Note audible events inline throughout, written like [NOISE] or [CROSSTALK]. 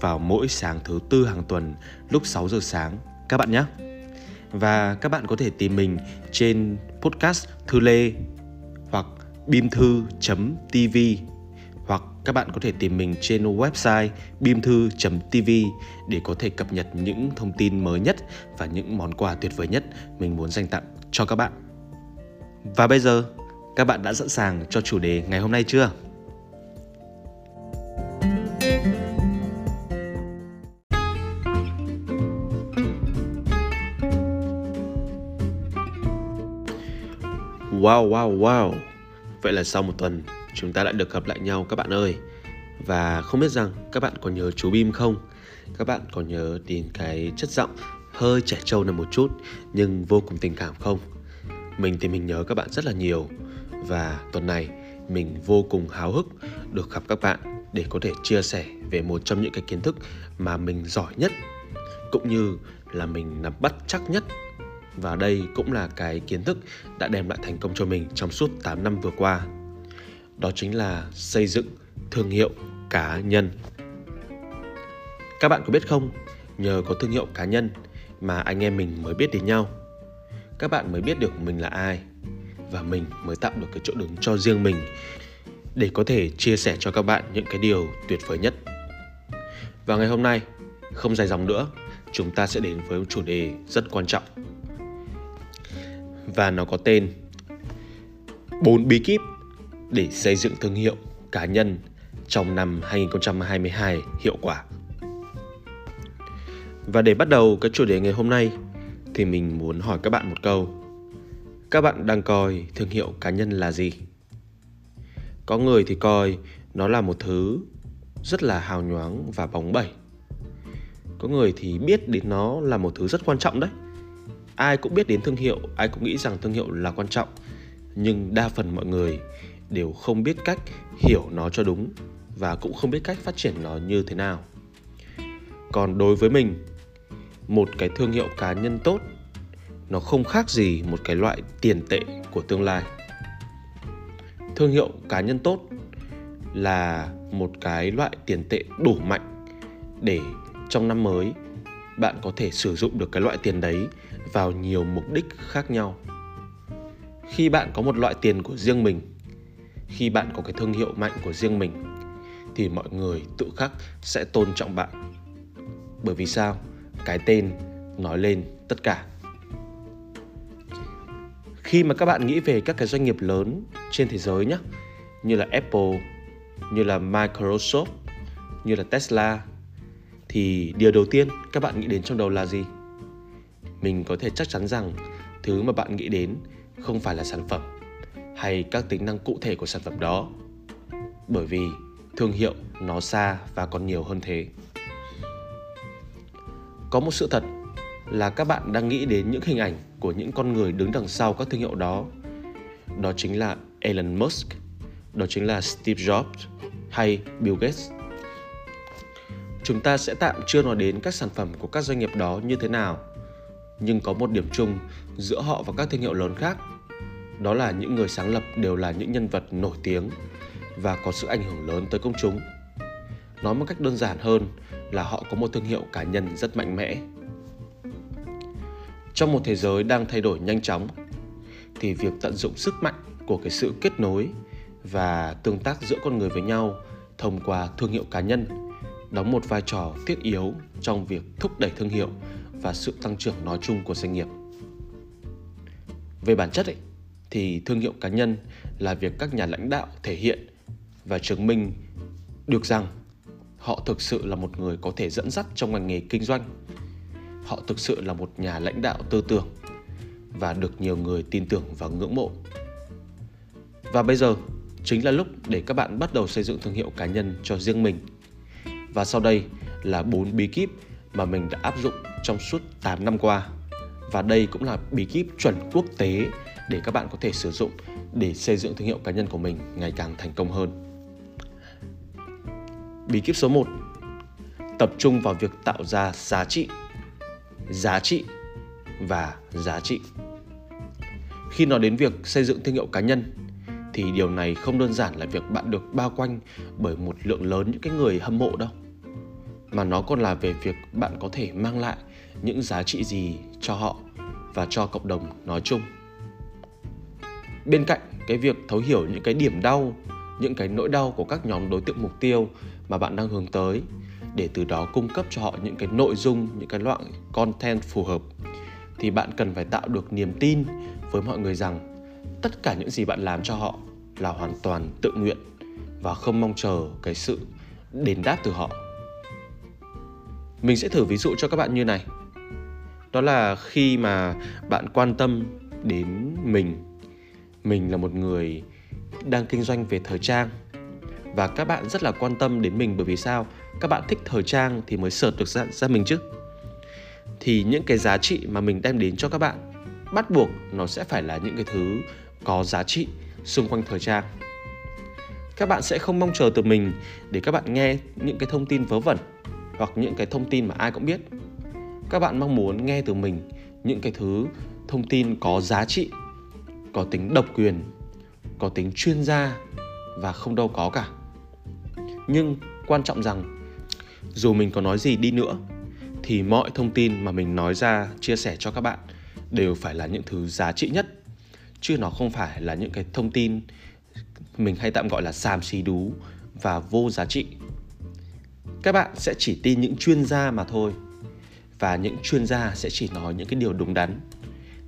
vào mỗi sáng thứ tư hàng tuần lúc 6 giờ sáng các bạn nhé. Và các bạn có thể tìm mình trên podcast Thư Lê hoặc bimthu.tv hoặc các bạn có thể tìm mình trên website bimthu.tv để có thể cập nhật những thông tin mới nhất và những món quà tuyệt vời nhất mình muốn dành tặng cho các bạn. Và bây giờ, các bạn đã sẵn sàng cho chủ đề ngày hôm nay chưa? Wow wow wow Vậy là sau một tuần, chúng ta đã được gặp lại nhau các bạn ơi Và không biết rằng các bạn còn nhớ chú Bim không? Các bạn còn nhớ đến cái chất giọng hơi trẻ trâu là một chút, Nhưng vô cùng tình cảm không? Mình thì mình nhớ các bạn rất là nhiều Và tuần này, mình vô cùng háo hức được gặp các bạn Để có thể chia sẻ về một trong những cái kiến thức mà mình giỏi nhất, Cũng như là mình nắm bắt chắc nhất và đây cũng là cái kiến thức đã đem lại thành công cho mình trong suốt 8 năm vừa qua. Đó chính là xây dựng thương hiệu cá nhân. Các bạn có biết không, nhờ có thương hiệu cá nhân mà anh em mình mới biết đến nhau. Các bạn mới biết được mình là ai và mình mới tạo được cái chỗ đứng cho riêng mình để có thể chia sẻ cho các bạn những cái điều tuyệt vời nhất. Và ngày hôm nay, không dài dòng nữa, chúng ta sẽ đến với một chủ đề rất quan trọng và nó có tên bốn bí kíp để xây dựng thương hiệu cá nhân trong năm 2022 hiệu quả. Và để bắt đầu cái chủ đề ngày hôm nay thì mình muốn hỏi các bạn một câu. Các bạn đang coi thương hiệu cá nhân là gì? Có người thì coi nó là một thứ rất là hào nhoáng và bóng bẩy. Có người thì biết đến nó là một thứ rất quan trọng đấy ai cũng biết đến thương hiệu, ai cũng nghĩ rằng thương hiệu là quan trọng. Nhưng đa phần mọi người đều không biết cách hiểu nó cho đúng và cũng không biết cách phát triển nó như thế nào. Còn đối với mình, một cái thương hiệu cá nhân tốt, nó không khác gì một cái loại tiền tệ của tương lai. Thương hiệu cá nhân tốt là một cái loại tiền tệ đủ mạnh để trong năm mới bạn có thể sử dụng được cái loại tiền đấy vào nhiều mục đích khác nhau. Khi bạn có một loại tiền của riêng mình, khi bạn có cái thương hiệu mạnh của riêng mình, thì mọi người tự khắc sẽ tôn trọng bạn. Bởi vì sao? Cái tên nói lên tất cả. Khi mà các bạn nghĩ về các cái doanh nghiệp lớn trên thế giới nhé như là apple, như là microsoft, như là tesla, thì điều đầu tiên các bạn nghĩ đến trong đầu là gì? Mình có thể chắc chắn rằng thứ mà bạn nghĩ đến không phải là sản phẩm hay các tính năng cụ thể của sản phẩm đó. Bởi vì thương hiệu nó xa và còn nhiều hơn thế. Có một sự thật là các bạn đang nghĩ đến những hình ảnh của những con người đứng đằng sau các thương hiệu đó. Đó chính là Elon Musk, đó chính là Steve Jobs hay Bill Gates. Chúng ta sẽ tạm chưa nói đến các sản phẩm của các doanh nghiệp đó như thế nào nhưng có một điểm chung giữa họ và các thương hiệu lớn khác. Đó là những người sáng lập đều là những nhân vật nổi tiếng và có sự ảnh hưởng lớn tới công chúng. Nói một cách đơn giản hơn là họ có một thương hiệu cá nhân rất mạnh mẽ. Trong một thế giới đang thay đổi nhanh chóng, thì việc tận dụng sức mạnh của cái sự kết nối và tương tác giữa con người với nhau thông qua thương hiệu cá nhân đóng một vai trò thiết yếu trong việc thúc đẩy thương hiệu và sự tăng trưởng nói chung của doanh nghiệp. Về bản chất ấy, thì thương hiệu cá nhân là việc các nhà lãnh đạo thể hiện và chứng minh được rằng họ thực sự là một người có thể dẫn dắt trong ngành nghề kinh doanh. Họ thực sự là một nhà lãnh đạo tư tưởng và được nhiều người tin tưởng và ngưỡng mộ. Và bây giờ chính là lúc để các bạn bắt đầu xây dựng thương hiệu cá nhân cho riêng mình. Và sau đây là bốn bí kíp mà mình đã áp dụng trong suốt 8 năm qua. Và đây cũng là bí kíp chuẩn quốc tế để các bạn có thể sử dụng để xây dựng thương hiệu cá nhân của mình ngày càng thành công hơn. Bí kíp số 1 Tập trung vào việc tạo ra giá trị Giá trị và giá trị Khi nói đến việc xây dựng thương hiệu cá nhân, thì điều này không đơn giản là việc bạn được bao quanh bởi một lượng lớn những cái người hâm mộ đâu mà nó còn là về việc bạn có thể mang lại những giá trị gì cho họ và cho cộng đồng nói chung. Bên cạnh cái việc thấu hiểu những cái điểm đau, những cái nỗi đau của các nhóm đối tượng mục tiêu mà bạn đang hướng tới, để từ đó cung cấp cho họ những cái nội dung, những cái loại content phù hợp, thì bạn cần phải tạo được niềm tin với mọi người rằng tất cả những gì bạn làm cho họ là hoàn toàn tự nguyện và không mong chờ cái sự đền đáp từ họ mình sẽ thử ví dụ cho các bạn như này. Đó là khi mà bạn quan tâm đến mình mình là một người đang kinh doanh về thời trang và các bạn rất là quan tâm đến mình bởi vì sao? Các bạn thích thời trang thì mới sợt được ra, ra mình chứ. Thì những cái giá trị mà mình đem đến cho các bạn bắt buộc nó sẽ phải là những cái thứ có giá trị xung quanh thời trang. Các bạn sẽ không mong chờ từ mình để các bạn nghe những cái thông tin vớ vẩn hoặc những cái thông tin mà ai cũng biết. Các bạn mong muốn nghe từ mình những cái thứ thông tin có giá trị, có tính độc quyền, có tính chuyên gia và không đâu có cả. Nhưng quan trọng rằng, dù mình có nói gì đi nữa, thì mọi thông tin mà mình nói ra, chia sẻ cho các bạn đều phải là những thứ giá trị nhất, chứ nó không phải là những cái thông tin mình hay tạm gọi là xàm xí đú và vô giá trị các bạn sẽ chỉ tin những chuyên gia mà thôi. Và những chuyên gia sẽ chỉ nói những cái điều đúng đắn,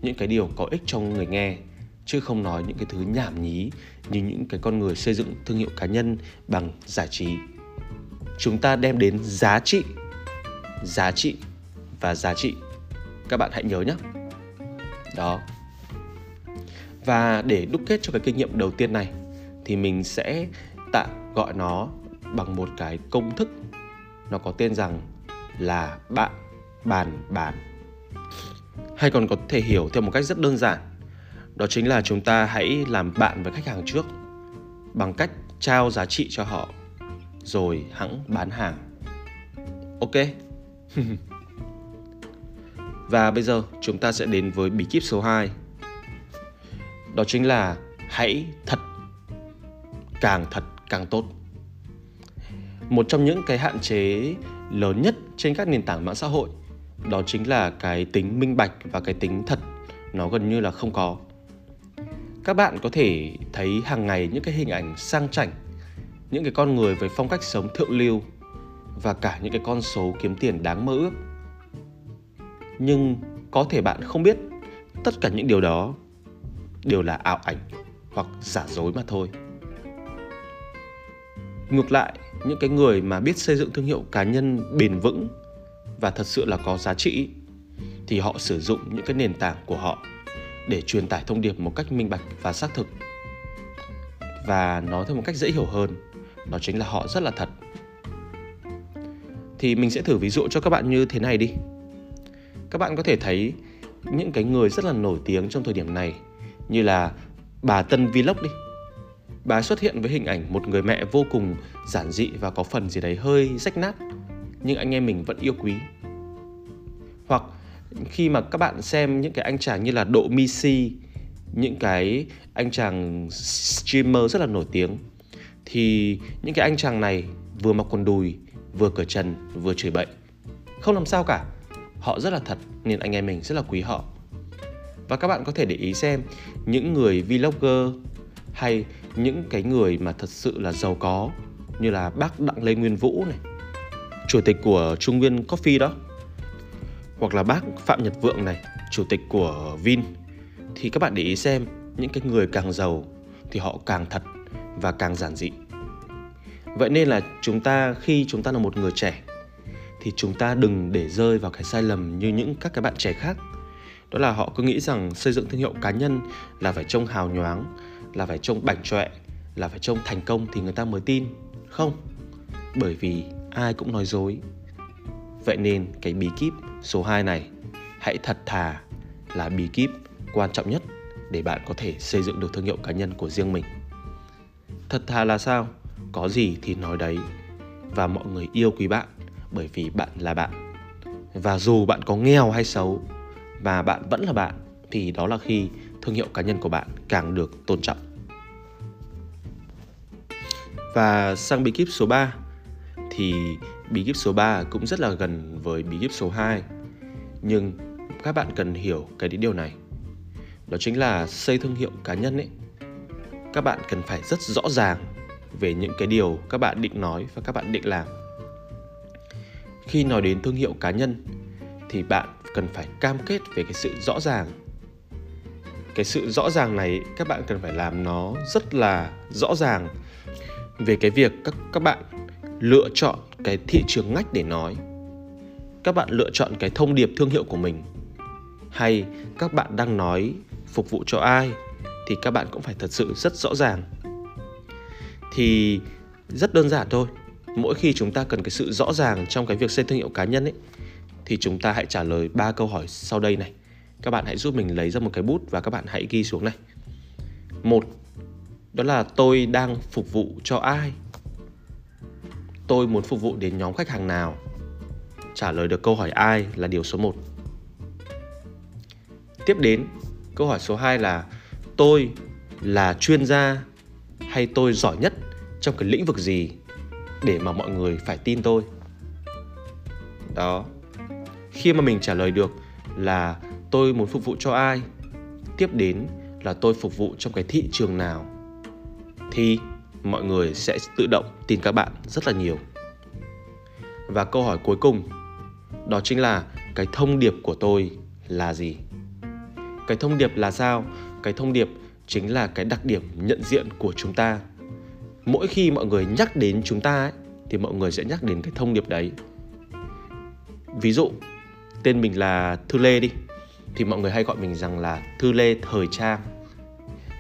những cái điều có ích cho người nghe, chứ không nói những cái thứ nhảm nhí như những cái con người xây dựng thương hiệu cá nhân bằng giải trí. Chúng ta đem đến giá trị giá trị và giá trị. Các bạn hãy nhớ nhé. Đó. Và để đúc kết cho cái kinh nghiệm đầu tiên này, thì mình sẽ tạm gọi nó bằng một cái công thức nó có tên rằng là bạn, bàn bàn. Hay còn có thể hiểu theo một cách rất đơn giản, đó chính là chúng ta hãy làm bạn với khách hàng trước bằng cách trao giá trị cho họ, rồi hãng bán hàng. Ok? [LAUGHS] Và bây giờ chúng ta sẽ đến với bí kíp số 2 đó chính là hãy thật càng thật càng tốt một trong những cái hạn chế lớn nhất trên các nền tảng mạng xã hội, đó chính là cái tính minh bạch và cái tính thật, nó gần như là không có. Các bạn có thể thấy hàng ngày những cái hình ảnh sang chảnh, những cái con người với phong cách sống thượng lưu và cả những cái con số kiếm tiền đáng mơ ước. Nhưng có thể bạn không biết tất cả những điều đó đều là ảo ảnh hoặc giả dối mà thôi ngược lại, những cái người mà biết xây dựng thương hiệu cá nhân bền vững và thật sự là có giá trị thì họ sử dụng những cái nền tảng của họ để truyền tải thông điệp một cách minh bạch và xác thực. Và nói theo một cách dễ hiểu hơn, đó chính là họ rất là thật. Thì mình sẽ thử ví dụ cho các bạn như thế này đi. Các bạn có thể thấy những cái người rất là nổi tiếng trong thời điểm này như là bà Tân Vlog đi bà xuất hiện với hình ảnh một người mẹ vô cùng giản dị và có phần gì đấy hơi rách nát, nhưng anh em mình vẫn yêu quý. Hoặc khi mà các bạn xem những cái anh chàng như là Độ Misi những cái anh chàng streamer rất là nổi tiếng, thì những cái anh chàng này vừa mặc quần đùi, vừa cởi trần, vừa chửi bậy. Không làm sao cả, họ rất là thật nên anh em mình rất là quý họ. Và các bạn có thể để ý xem những người vlogger hay những cái người mà thật sự là giàu có, như là bác Đặng Lê Nguyên Vũ này, chủ tịch của Trung Nguyên Coffee đó, hoặc là bác Phạm Nhật Vượng này, chủ tịch của Vin. Thì các bạn để ý xem, những cái người càng giàu thì họ càng thật và càng giản dị. Vậy nên là chúng ta, khi chúng ta là một người trẻ, thì chúng ta đừng để rơi vào cái sai lầm như những các cái bạn trẻ khác. Đó là họ cứ nghĩ rằng xây dựng thương hiệu cá nhân là phải trông hào nhoáng là phải trông bảnh trọe là phải trông thành công thì người ta mới tin không, bởi vì ai cũng nói dối Vậy nên cái bí kíp số 2 này, hãy thật thà là bí kíp quan trọng nhất để bạn có thể xây dựng được thương hiệu cá nhân của riêng mình. Thật thà là sao? Có gì thì nói đấy và mọi người yêu quý bạn bởi vì bạn là bạn. Và dù bạn có nghèo hay xấu, mà bạn vẫn là bạn, thì đó là khi thương hiệu cá nhân của bạn càng được tôn trọng. Và sang bí kíp số 3 thì bí kíp số 3 cũng rất là gần với bí kíp số 2. Nhưng các bạn cần hiểu cái điều này. Đó chính là xây thương hiệu cá nhân ấy. Các bạn cần phải rất rõ ràng về những cái điều các bạn định nói và các bạn định làm. Khi nói đến thương hiệu cá nhân, thì bạn cần phải cam kết về cái sự rõ ràng. Cái sự rõ ràng này, các bạn cần phải làm nó rất là rõ ràng về cái việc các các bạn lựa chọn cái thị trường ngách để nói, các bạn lựa chọn cái thông điệp thương hiệu của mình, hay các bạn đang nói phục vụ cho ai thì các bạn cũng phải thật sự rất rõ ràng. Thì rất đơn giản thôi, mỗi khi chúng ta cần cái sự rõ ràng trong cái việc xây thương hiệu cá nhân ấy, thì chúng ta hãy trả lời ba câu hỏi sau đây này các bạn hãy giúp mình lấy ra một cái bút và các bạn hãy ghi xuống này. Một, đó là tôi đang phục vụ cho ai? Tôi muốn phục vụ đến nhóm khách hàng nào? Trả lời được câu hỏi ai là điều số 1 tiếp đến, câu hỏi số 2 là tôi là chuyên gia hay tôi giỏi nhất trong cái lĩnh vực gì để mà mọi người phải tin tôi? Đó. Khi mà mình trả lời được là tôi muốn phục vụ cho ai tiếp đến là tôi phục vụ trong cái thị trường nào thì mọi người sẽ tự động tin các bạn rất là nhiều. Và câu hỏi cuối cùng đó chính là cái thông điệp của tôi là gì? Cái thông điệp là sao? Cái thông điệp chính là cái đặc điểm nhận diện của chúng ta. Mỗi khi mọi người nhắc đến chúng ta ấy, thì mọi người sẽ nhắc đến cái thông điệp đấy. Ví dụ, tên mình là Thư Lê đi, thì mọi người hay gọi mình rằng là Thư Lê thời trang.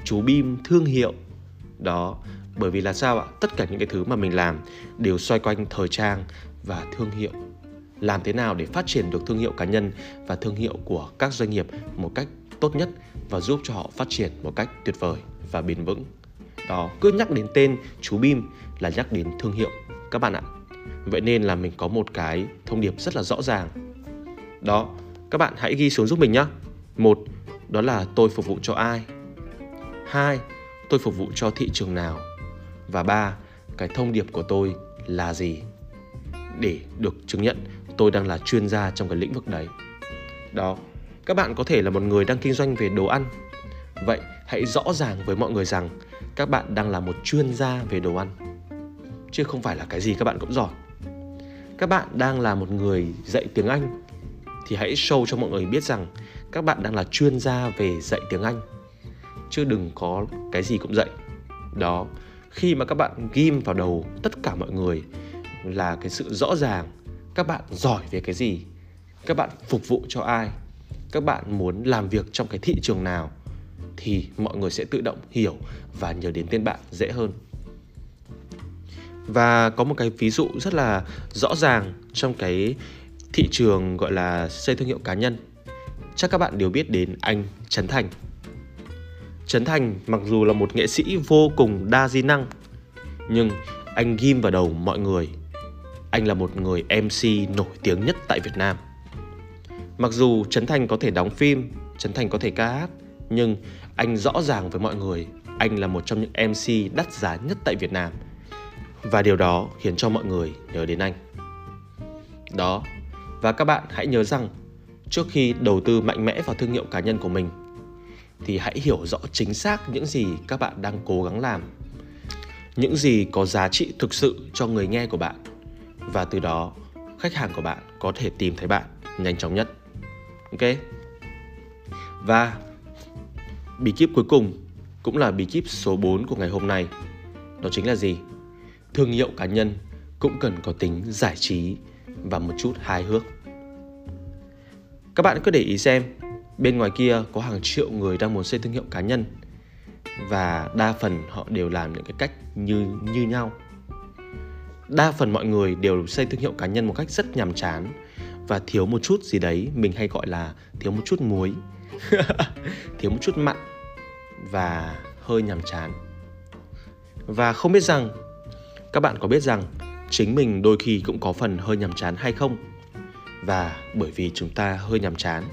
Chú Bim thương hiệu. Đó, bởi vì là sao ạ? Tất cả những cái thứ mà mình làm đều xoay quanh thời trang và thương hiệu. Làm thế nào để phát triển được thương hiệu cá nhân và thương hiệu của các doanh nghiệp một cách tốt nhất và giúp cho họ phát triển một cách tuyệt vời và bền vững? Đó, cứ nhắc đến tên chú bim là nhắc đến thương hiệu, các bạn ạ. Vậy nên là mình có một cái thông điệp rất là rõ ràng. Đó các bạn hãy ghi xuống giúp mình nhé một, đó là tôi phục vụ cho ai? Hai, tôi phục vụ cho thị trường nào? Và ba, cái thông điệp của tôi là gì? Để được chứng nhận, tôi đang là chuyên gia trong cái lĩnh vực đấy. Đó, các bạn có thể là một người đang kinh doanh về đồ ăn. Vậy hãy rõ ràng với mọi người rằng các bạn đang là một chuyên gia về đồ ăn, chứ không phải là cái gì các bạn cũng giỏi. Các bạn đang là một người dạy tiếng anh thì hãy show cho mọi người biết rằng các bạn đang là chuyên gia về dạy tiếng anh. Chứ đừng có cái gì cũng dạy. Đó, khi mà các bạn ghim vào đầu tất cả mọi người là cái sự rõ ràng các bạn giỏi về cái gì, các bạn phục vụ cho ai, các bạn muốn làm việc trong cái thị trường nào, thì mọi người sẽ tự động hiểu và nhớ đến tên bạn dễ hơn. Và có một cái ví dụ rất là rõ ràng trong cái thị trường gọi là xây thương hiệu cá nhân. Chắc các bạn đều biết đến anh Trấn Thành. Trấn Thành mặc dù là một nghệ sĩ vô cùng đa di năng Nhưng anh ghim vào đầu mọi người. Anh là một người MC nổi tiếng nhất tại Việt Nam. Mặc dù Trấn Thành có thể đóng phim, Trấn Thành có thể ca hát Nhưng anh rõ ràng với mọi người Anh là một trong những MC đắt giá nhất tại Việt Nam. Và điều đó khiến cho mọi người nhớ đến anh. Đó và các bạn hãy nhớ rằng, Trước khi đầu tư mạnh mẽ vào thương hiệu cá nhân của mình, thì hãy hiểu rõ chính xác những gì các bạn đang cố gắng làm, những gì có giá trị thực sự cho người nghe của bạn. Và từ đó, khách hàng của bạn có thể tìm thấy bạn nhanh chóng nhất. Ok? Và bí kíp cuối cùng cũng là bí kíp số 4 của ngày hôm nay. Đó chính là gì? Thương hiệu cá nhân cũng cần có tính giải trí và một chút hài hước. Các bạn cứ để ý xem, bên ngoài kia có hàng triệu người đang muốn xây thương hiệu cá nhân, và đa phần họ đều làm những cái cách như như nhau. Đa phần mọi người đều xây thương hiệu cá nhân một cách rất nhàm chán, và thiếu một chút gì đấy mình hay gọi là thiếu một chút muối, [LAUGHS] thiếu một chút mặn, và hơi nhàm chán. Và không biết rằng, các bạn có biết rằng chính mình đôi khi cũng có phần hơi nhàm chán hay không? Và bởi vì chúng ta hơi nhàm chán,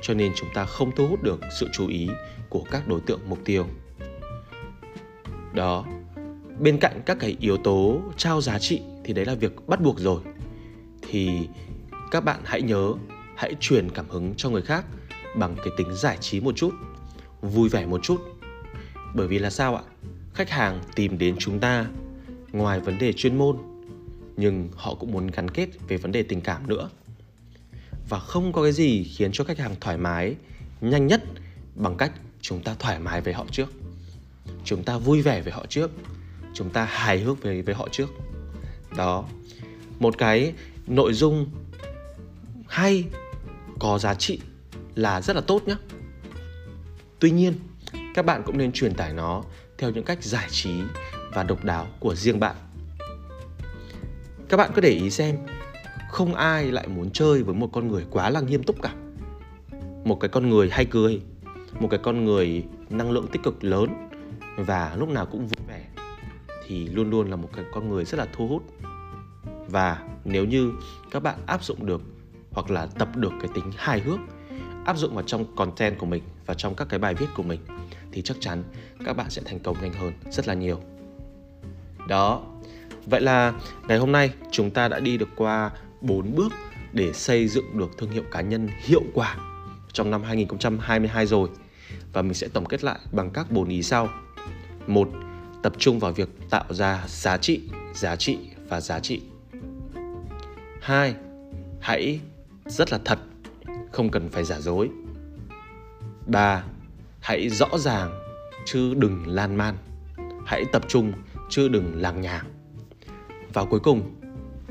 cho nên chúng ta không thu hút được sự chú ý của các đối tượng mục tiêu. Đó, bên cạnh các cái yếu tố trao giá trị thì đấy là việc bắt buộc rồi. Thì các bạn hãy nhớ, hãy truyền cảm hứng cho người khác bằng cái tính giải trí một chút, vui vẻ một chút. Bởi vì là sao ạ? Khách hàng tìm đến chúng ta ngoài vấn đề chuyên môn nhưng họ cũng muốn gắn kết về vấn đề tình cảm nữa. Và không có cái gì khiến cho khách hàng thoải mái nhanh nhất bằng cách chúng ta thoải mái với họ trước. Chúng ta vui vẻ với họ trước. Chúng ta hài hước với với họ trước. Đó. Một cái nội dung hay, có giá trị là rất là tốt nhé tuy nhiên, các bạn cũng nên truyền tải nó theo những cách giải trí và độc đáo của riêng bạn các bạn cứ để ý xem, không ai lại muốn chơi với một con người quá là nghiêm túc cả. Một cái con người hay cười, một cái con người năng lượng tích cực lớn và lúc nào cũng vui vẻ thì luôn luôn là một cái con người rất là thu hút. Và nếu như các bạn áp dụng được hoặc là tập được cái tính hài hước, áp dụng vào trong content của mình và trong các cái bài viết của mình thì chắc chắn các bạn sẽ thành công nhanh hơn rất là nhiều. Đó vậy là ngày hôm nay chúng ta đã đi được qua 4 bước để xây dựng được thương hiệu cá nhân hiệu quả trong năm 2022 rồi và mình sẽ tổng kết lại bằng các 4 ý sau. một Tập trung vào việc tạo ra giá trị, giá trị và giá trị. 2. Hãy rất là thật, không cần phải giả dối. 3. Hãy rõ ràng chứ đừng lan man. Hãy tập trung chứ đừng làng nhàng. Và cuối cùng,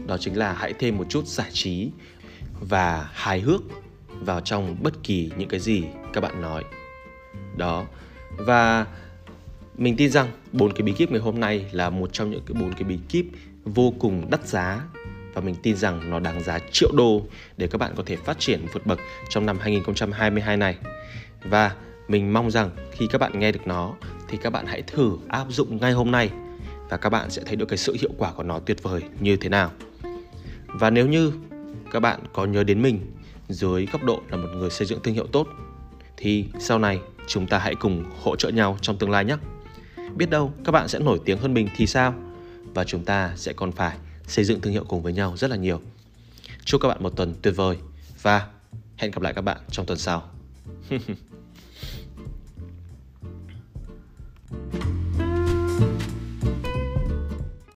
đó chính là hãy thêm một chút giải trí và hài hước vào trong bất kỳ những cái gì các bạn nói. Đó. Và mình tin rằng bốn cái bí kíp ngày hôm nay là một trong những cái bốn cái bí kíp vô cùng đắt giá và mình tin rằng nó đáng giá triệu đô để các bạn có thể phát triển vượt bậc trong năm 2022 này. Và mình mong rằng khi các bạn nghe được nó thì các bạn hãy thử áp dụng ngay hôm nay và các bạn sẽ thấy được cái sự hiệu quả của nó tuyệt vời như thế nào. Và nếu như các bạn có nhớ đến mình dưới góc độ là một người xây dựng thương hiệu tốt, thì sau này chúng ta hãy cùng hỗ trợ nhau trong tương lai nhé. Biết đâu các bạn sẽ nổi tiếng hơn mình thì sao? Và chúng ta sẽ còn phải xây dựng thương hiệu cùng với nhau rất là nhiều. Chúc các bạn một tuần tuyệt vời và hẹn gặp lại các bạn trong tuần sau. [LAUGHS]